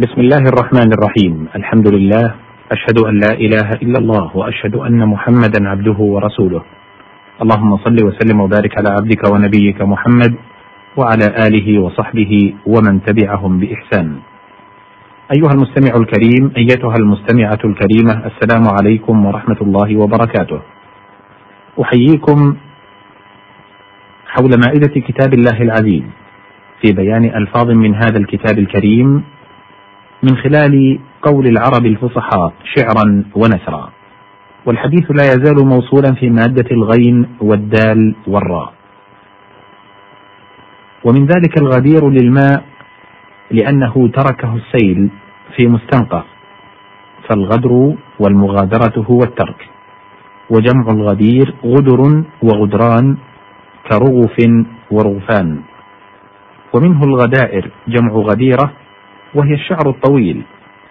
بسم الله الرحمن الرحيم الحمد لله أشهد أن لا إله إلا الله وأشهد أن محمدا عبده ورسوله اللهم صل وسلم وبارك على عبدك ونبيك محمد وعلى آله وصحبه ومن تبعهم بإحسان أيها المستمع الكريم أيتها المستمعة الكريمة السلام عليكم ورحمة الله وبركاته أحييكم حول مائدة كتاب الله العزيز في بيان ألفاظ من هذا الكتاب الكريم من خلال قول العرب الفصحاء شعرا ونثرا. والحديث لا يزال موصولا في مادة الغين والدال والراء. ومن ذلك الغدير للماء لأنه تركه السيل في مستنقع فالغدر والمغادرة هو الترك. وجمع الغدير غدر وغدران كرغف ورغفان. ومنه الغدائر جمع غديرة وهي الشعر الطويل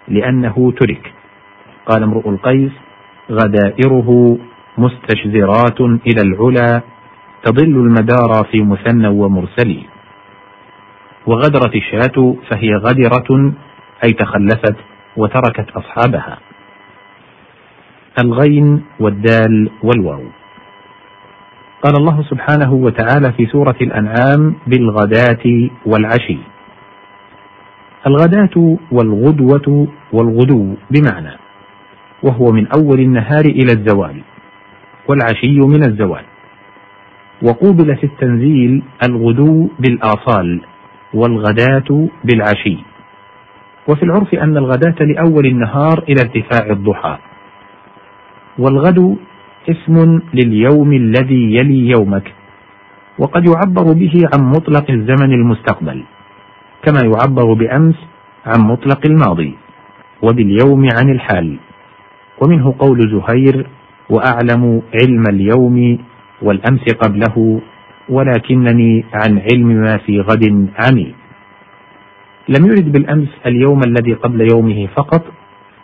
لأنه ترك. قال امرؤ القيس غدائره مستشذرات إلى العلا تضل المدار في مثنى ومرسل وغدرت الشاة فهي غدرة أي تخلفت وتركت أصحابها. الغين والدال والواو. قال الله سبحانه وتعالى في سورة الأنعام بالغداة والعشي. الغداة والغدوة والغدو بمعنى وهو من أول النهار إلى الزوال والعشي من الزوال. وقوبل في التنزيل الغدو بالآصال والغداة بالعشي. وفي العرف أن الغداة لأول النهار إلى ارتفاع الضحى. والغد اسم لليوم الذي يلي يومك وقد يعبر به عن مطلق الزمن المستقبل. كما يعبر بأمس عن مطلق الماضي وباليوم عن الحال. ومنه قول زهير وأعلم علم اليوم والأمس قبله ولكنني عن علم ما في غد عمي. لم يرد بالأمس اليوم الذي قبل يومه فقط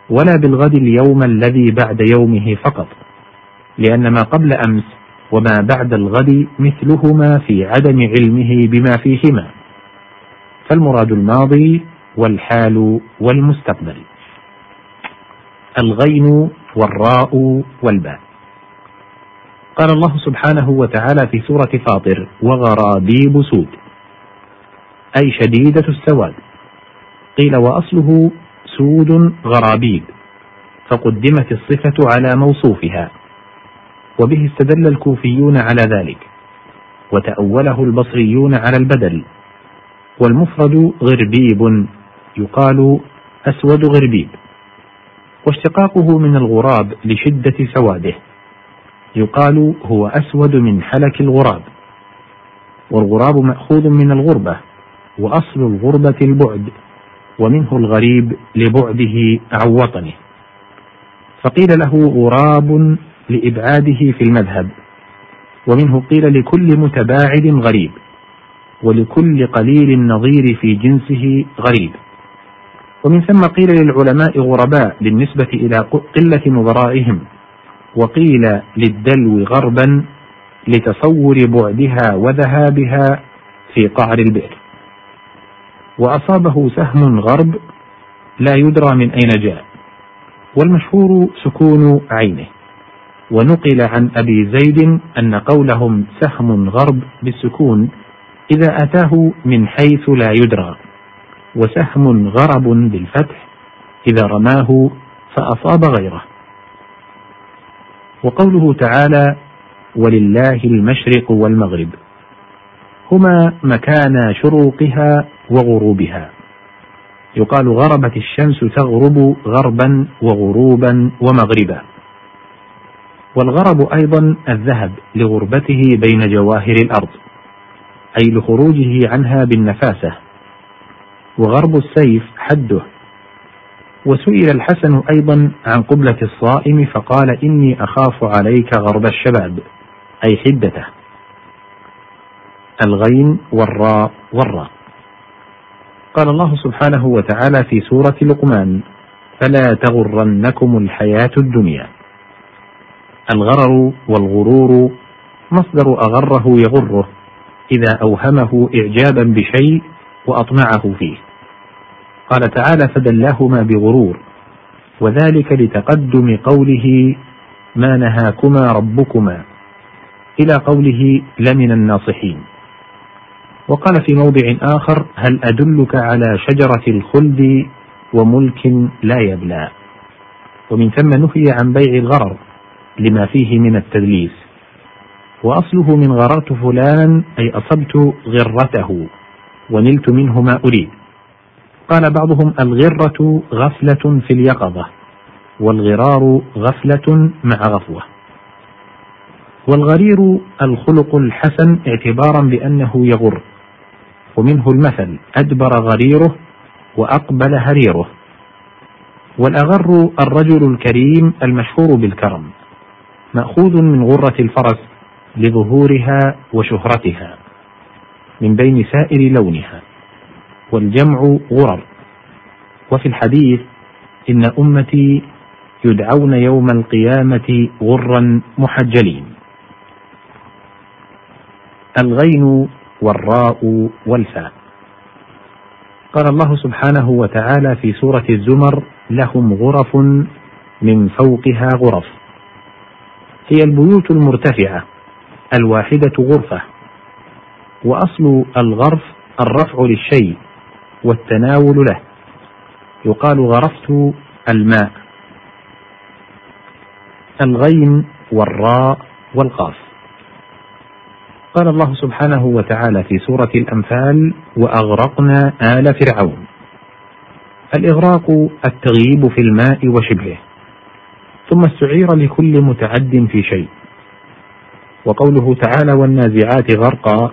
ولا بالغد اليوم الذي بعد يومه فقط. لأن ما قبل أمس وما بعد الغد مثلهما في عدم علمه بما فيهما. فالمراد الماضي والحال والمستقبل. الغين والراء والباء. قال الله سبحانه وتعالى في سورة فاطر وغرابيب سود. أي شديدة السواد. قيل وأصله سود غرابيب. فقدمت الصفة على موصوفها. وبه استدل الكوفيون على ذلك. وتأوله البصريون على البدل. والمفرد غربيب يقال أسود غربيب. واشتقاقه من الغراب لشدة سواده يقال هو أسود من حلك الغراب. والغراب مأخوذ من الغربة وأصل الغربة البعد ومنه الغريب لبعده عن وطنه. فقيل له غراب لإبعاده في المذهب ومنه قيل لكل متباعد غريب. ولكل قليل النظير في جنسه غريب. ومن ثم قيل للعلماء غرباء بالنسبة إلى قلة نظرائهم وقيل للدلو غربا لتصور بعدها وذهابها في قعر البئر. وأصابه سهم غرب لا يدرى من أين جاء. والمشهور سكون عينه. ونقل عن أبي زيد أن قولهم سهم غرب بالسكون إذا أتاه من حيث لا يدرى وسهم غرب بالفتح إذا رماه فأصاب غيره. وقوله تعالى ولله المشرق والمغرب هما مكان شروقها وغروبها. يقال غربت الشمس تغرب غربا وغروبا ومغربا والغرب أيضا الذهب لغربته بين جواهر الأرض. أي لخروجه عنها بالنفاسة. وغرب السيف حده. وسئل الحسن أيضا عن قبلة الصائم فقال إني أخاف عليك غرب الشباب. أي حدته. الغين والراء والراء. قال الله سبحانه وتعالى في سورة لقمان فلا تغرنكم الحياة الدنيا. الغرر والغرور مصدر أغره يغره. إذا أوهمه إعجابا بشيء وأطمعه فيه. قال تعالى فدلاهما بغرور وذلك لتقدم قوله ما نهاكما ربكما إلى قوله لمن الناصحين وقال في موضع آخر هل أدلك على شجرة الخلد وملك لا يبلى ومن ثم نهي عن بيع الغرر لما فيه من التدليس. وأصله من غررت فلانا أي أصبت غرته ونلت منه ما أريد. قال بعضهم الغرة غفلة في اليقظة والغرار غفلة مع غفوة. والغرير الخلق الحسن اعتبارا بأنه يغر ومنه المثل أدبر غريره وأقبل هريره. والأغر الرجل الكريم المشهور بالكرم مأخوذ من غرة الفرس لظهورها وشهرتها من بين سائر لونها والجمع غرر. وفي الحديث إن أمتي يدعون يوم القيامة غرا محجلين. الغين والراء والفاء. قال الله سبحانه وتعالى في سورة الزمر لهم غرف من فوقها غرف. هي البيوت المرتفعة. الواحدة غرفة وأصل الغرف الرفع للشيء والتناول له يقال غرفت الماء الغين والراء والقاف. قال الله سبحانه وتعالى في سورة الأنفال وأغرقنا آل فرعون. الإغراق التغييب في الماء وشبهه ثم استعير لكل متعد في شيء. وقوله تعالى والنازعات غرقا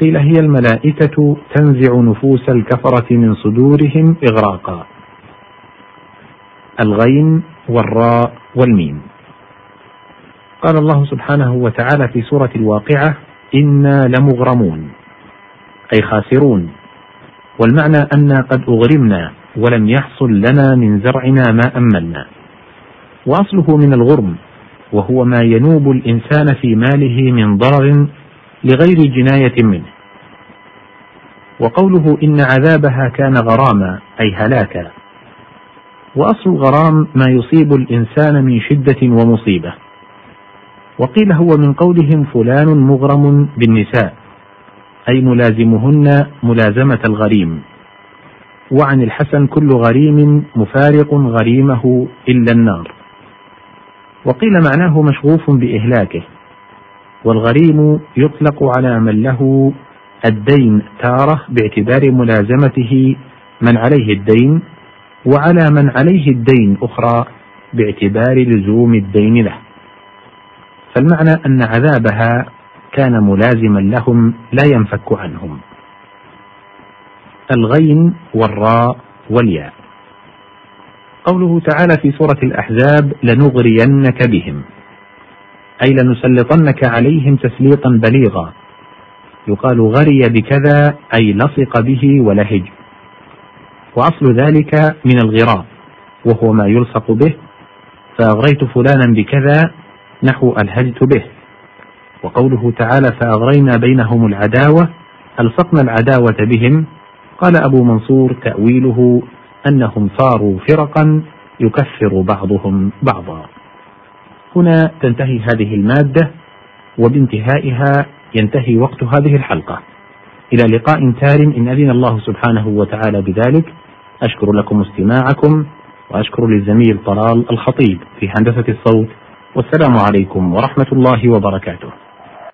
قيل هي الملائكة تنزع نفوس الكفرة من صدورهم إغراقا. الغين والراء والميم. قال الله سبحانه وتعالى في سورة الواقعة إنا لمغرمون أي خاسرون والمعنى أنا قد أغرمنا ولم يحصل لنا من زرعنا ما أملنا. وأصله من الغرم وهو ما ينوب الإنسان في ماله من ضرر لغير جناية منه. وقوله إن عذابها كان غراما أي هلاكا. وأصل الغرام ما يصيب الإنسان من شدة ومصيبة. وقيل هو من قولهم فلان مغرم بالنساء أي ملازمهن ملازمة الغريم. وعن الحسن كل غريم مفارق غريمه إلا النار. وقيل معناه مشغوف بإهلاكه والغريم يطلق على من له الدين تارة باعتبار ملازمته من عليه الدين وعلى من عليه الدين أخرى باعتبار لزوم الدين له. فالمعنى أن عذابها كان ملازما لهم لا ينفك عنهم. الغين والراء والياء. قوله تعالى في سورة الأحزاب لنغرينك بهم أي لنسلطنك عليهم تسليطا بليغا يقال غري بكذا أي لصق به ولهج وأصل ذلك من الغراء وهو ما يلصق به فأغريت فلانا بكذا نحو ألهجت به وقوله تعالى فأغرينا بينهم العداوة ألصقنا العداوة بهم قال أبو منصور تأويله أنهم صاروا فرقا يكفر بعضهم بعضا. هنا تنتهي هذه المادة وبانتهائها ينتهي وقت هذه الحلقة. إلى لقاء تار إن أذن الله سبحانه وتعالى بذلك. أشكر لكم استماعكم وأشكر للزميل طلال الخطيب في هندسة الصوت. والسلام عليكم ورحمة الله وبركاته.